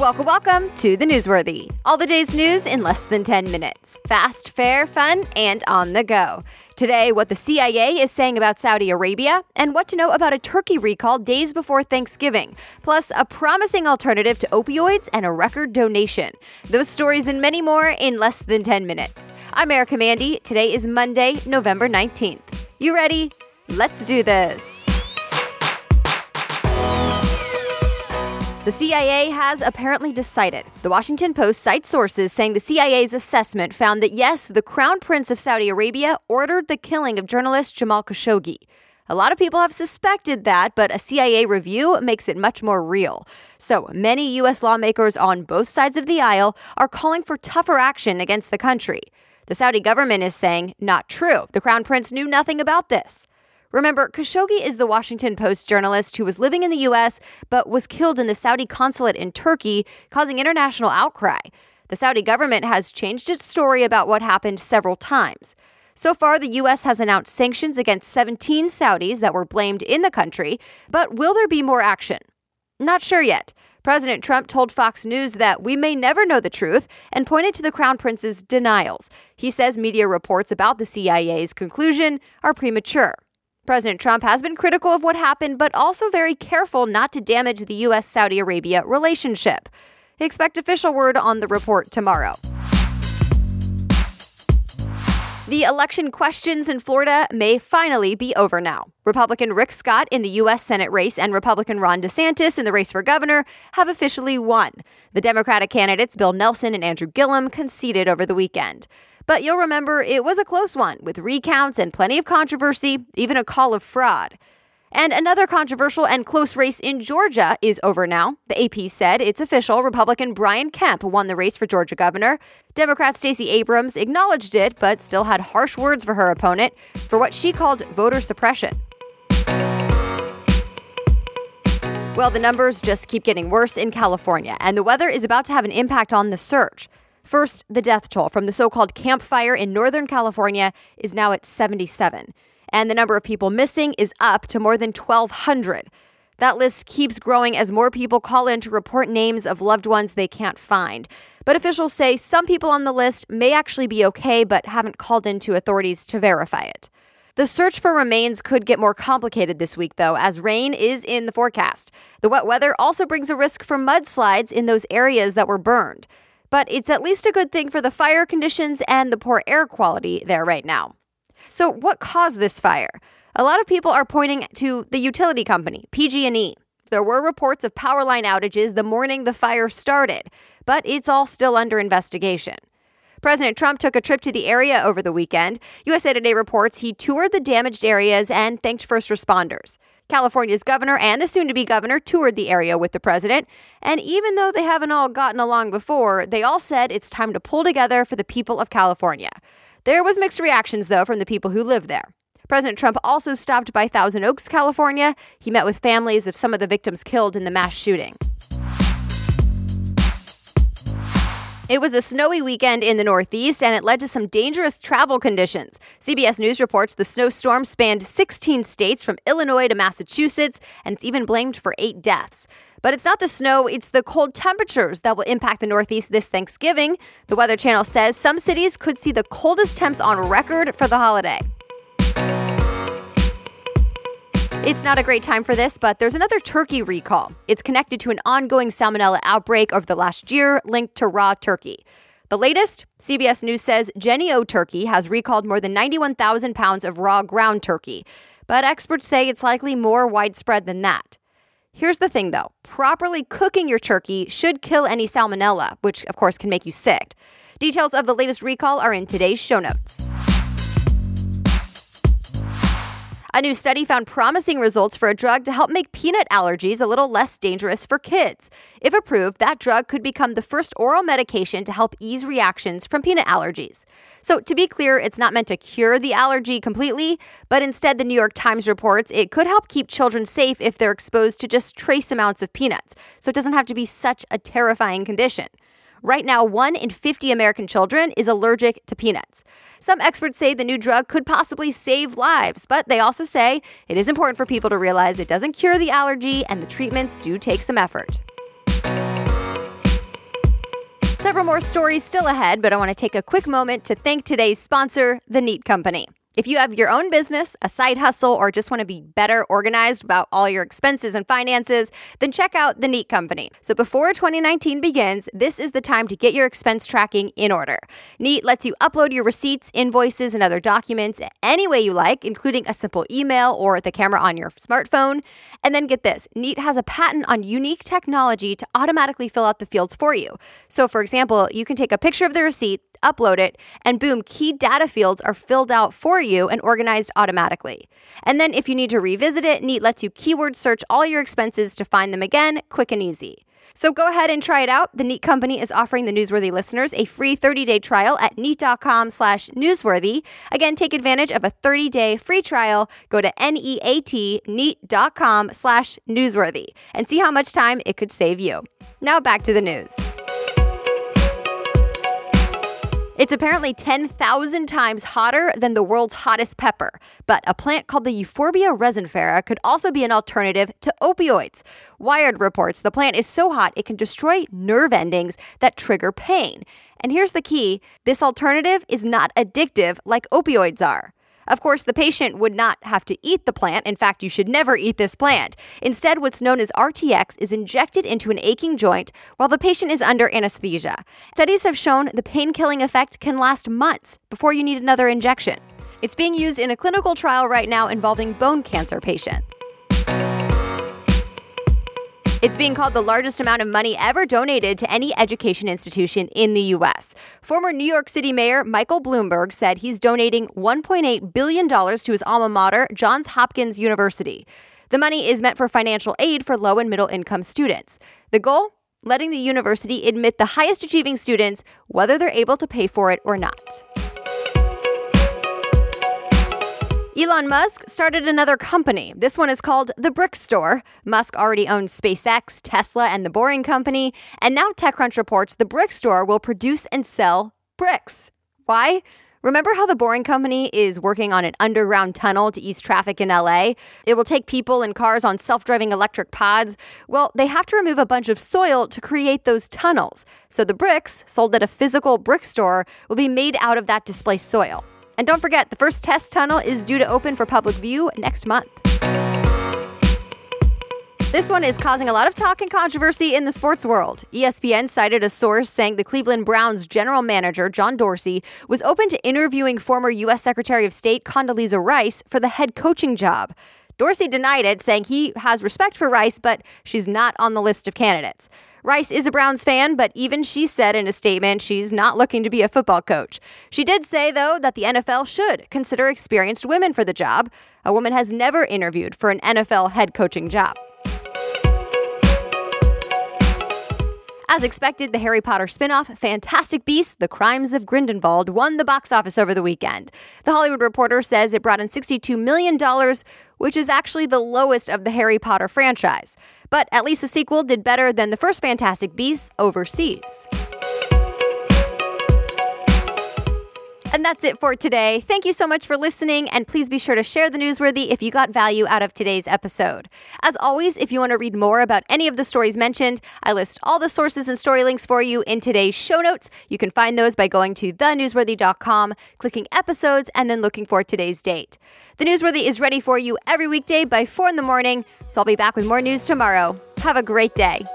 Welcome, welcome to the Newsworthy. All the day's news in less than 10 minutes. Fast, fair, fun, and on the go. Today, what the CIA is saying about Saudi Arabia and what to know about a turkey recall days before Thanksgiving, plus a promising alternative to opioids and a record donation. Those stories and many more in less than 10 minutes. I'm Erica Mandy. Today is Monday, November 19th. You ready? Let's do this. The CIA has apparently decided. The Washington Post cites sources saying the CIA's assessment found that yes, the Crown Prince of Saudi Arabia ordered the killing of journalist Jamal Khashoggi. A lot of people have suspected that, but a CIA review makes it much more real. So many U.S. lawmakers on both sides of the aisle are calling for tougher action against the country. The Saudi government is saying, not true. The Crown Prince knew nothing about this. Remember, Khashoggi is the Washington Post journalist who was living in the U.S. but was killed in the Saudi consulate in Turkey, causing international outcry. The Saudi government has changed its story about what happened several times. So far, the U.S. has announced sanctions against 17 Saudis that were blamed in the country, but will there be more action? Not sure yet. President Trump told Fox News that we may never know the truth and pointed to the Crown Prince's denials. He says media reports about the CIA's conclusion are premature. President Trump has been critical of what happened, but also very careful not to damage the U.S. Saudi Arabia relationship. Expect official word on the report tomorrow. The election questions in Florida may finally be over now. Republican Rick Scott in the U.S. Senate race and Republican Ron DeSantis in the race for governor have officially won. The Democratic candidates Bill Nelson and Andrew Gillum conceded over the weekend. But you'll remember it was a close one with recounts and plenty of controversy, even a call of fraud. And another controversial and close race in Georgia is over now. The AP said it's official. Republican Brian Kemp won the race for Georgia governor. Democrat Stacey Abrams acknowledged it, but still had harsh words for her opponent for what she called voter suppression. Well, the numbers just keep getting worse in California, and the weather is about to have an impact on the search. First, the death toll from the so called Camp Fire in Northern California is now at 77, and the number of people missing is up to more than 1,200. That list keeps growing as more people call in to report names of loved ones they can't find. But officials say some people on the list may actually be okay, but haven't called in to authorities to verify it. The search for remains could get more complicated this week, though, as rain is in the forecast. The wet weather also brings a risk for mudslides in those areas that were burned but it's at least a good thing for the fire conditions and the poor air quality there right now. So, what caused this fire? A lot of people are pointing to the utility company, PG&E. There were reports of power line outages the morning the fire started, but it's all still under investigation. President Trump took a trip to the area over the weekend. USA Today reports he toured the damaged areas and thanked first responders. California's governor and the soon to be governor toured the area with the president. And even though they haven't all gotten along before, they all said it's time to pull together for the people of California. There was mixed reactions, though, from the people who live there. President Trump also stopped by Thousand Oaks, California. He met with families of some of the victims killed in the mass shooting. It was a snowy weekend in the Northeast, and it led to some dangerous travel conditions. CBS News reports the snowstorm spanned 16 states from Illinois to Massachusetts, and it's even blamed for eight deaths. But it's not the snow, it's the cold temperatures that will impact the Northeast this Thanksgiving. The Weather Channel says some cities could see the coldest temps on record for the holiday. It's not a great time for this, but there's another turkey recall. It's connected to an ongoing salmonella outbreak over the last year linked to raw turkey. The latest, CBS News says Jennie-O Turkey has recalled more than 91,000 pounds of raw ground turkey, but experts say it's likely more widespread than that. Here's the thing though properly cooking your turkey should kill any salmonella, which of course can make you sick. Details of the latest recall are in today's show notes. A new study found promising results for a drug to help make peanut allergies a little less dangerous for kids. If approved, that drug could become the first oral medication to help ease reactions from peanut allergies. So, to be clear, it's not meant to cure the allergy completely, but instead, the New York Times reports it could help keep children safe if they're exposed to just trace amounts of peanuts. So, it doesn't have to be such a terrifying condition. Right now, one in 50 American children is allergic to peanuts. Some experts say the new drug could possibly save lives, but they also say it is important for people to realize it doesn't cure the allergy and the treatments do take some effort. Several more stories still ahead, but I want to take a quick moment to thank today's sponsor, The Neat Company. If you have your own business, a side hustle, or just want to be better organized about all your expenses and finances, then check out The Neat Company. So before 2019 begins, this is the time to get your expense tracking in order. Neat lets you upload your receipts, invoices, and other documents any way you like, including a simple email or the camera on your smartphone. And then get this Neat has a patent on unique technology to automatically fill out the fields for you. So, for example, you can take a picture of the receipt upload it, and boom, key data fields are filled out for you and organized automatically. And then if you need to revisit it, Neat lets you keyword search all your expenses to find them again, quick and easy. So go ahead and try it out. The Neat Company is offering the newsworthy listeners a free 30-day trial at neat.com slash newsworthy. Again, take advantage of a 30-day free trial. Go to N-E-A-T, neat.com slash newsworthy and see how much time it could save you. Now back to the news. It's apparently 10,000 times hotter than the world's hottest pepper. But a plant called the Euphorbia resinifera could also be an alternative to opioids. Wired reports the plant is so hot it can destroy nerve endings that trigger pain. And here's the key this alternative is not addictive like opioids are. Of course, the patient would not have to eat the plant. In fact, you should never eat this plant. Instead, what's known as RTX is injected into an aching joint while the patient is under anesthesia. Studies have shown the pain killing effect can last months before you need another injection. It's being used in a clinical trial right now involving bone cancer patients. It's being called the largest amount of money ever donated to any education institution in the U.S. Former New York City Mayor Michael Bloomberg said he's donating $1.8 billion to his alma mater, Johns Hopkins University. The money is meant for financial aid for low and middle income students. The goal? Letting the university admit the highest achieving students, whether they're able to pay for it or not. Elon Musk started another company. This one is called The Brick Store. Musk already owns SpaceX, Tesla, and The Boring Company. And now TechCrunch reports the Brick Store will produce and sell bricks. Why? Remember how the Boring Company is working on an underground tunnel to ease traffic in LA? It will take people and cars on self driving electric pods. Well, they have to remove a bunch of soil to create those tunnels. So the bricks, sold at a physical brick store, will be made out of that displaced soil. And don't forget, the first test tunnel is due to open for public view next month. This one is causing a lot of talk and controversy in the sports world. ESPN cited a source saying the Cleveland Browns general manager, John Dorsey, was open to interviewing former U.S. Secretary of State Condoleezza Rice for the head coaching job. Dorsey denied it, saying he has respect for Rice, but she's not on the list of candidates. Rice is a Browns fan, but even she said in a statement she's not looking to be a football coach. She did say, though, that the NFL should consider experienced women for the job. A woman has never interviewed for an NFL head coaching job. As expected, the Harry Potter spin-off Fantastic Beasts: The Crimes of Grindelwald won the box office over the weekend. The Hollywood Reporter says it brought in $62 million, which is actually the lowest of the Harry Potter franchise. But at least the sequel did better than the first Fantastic Beasts overseas. And that's it for today. Thank you so much for listening, and please be sure to share the newsworthy if you got value out of today's episode. As always, if you want to read more about any of the stories mentioned, I list all the sources and story links for you in today's show notes. You can find those by going to thenewsworthy.com, clicking episodes, and then looking for today's date. The Newsworthy is ready for you every weekday by 4 in the morning, so I'll be back with more news tomorrow. Have a great day.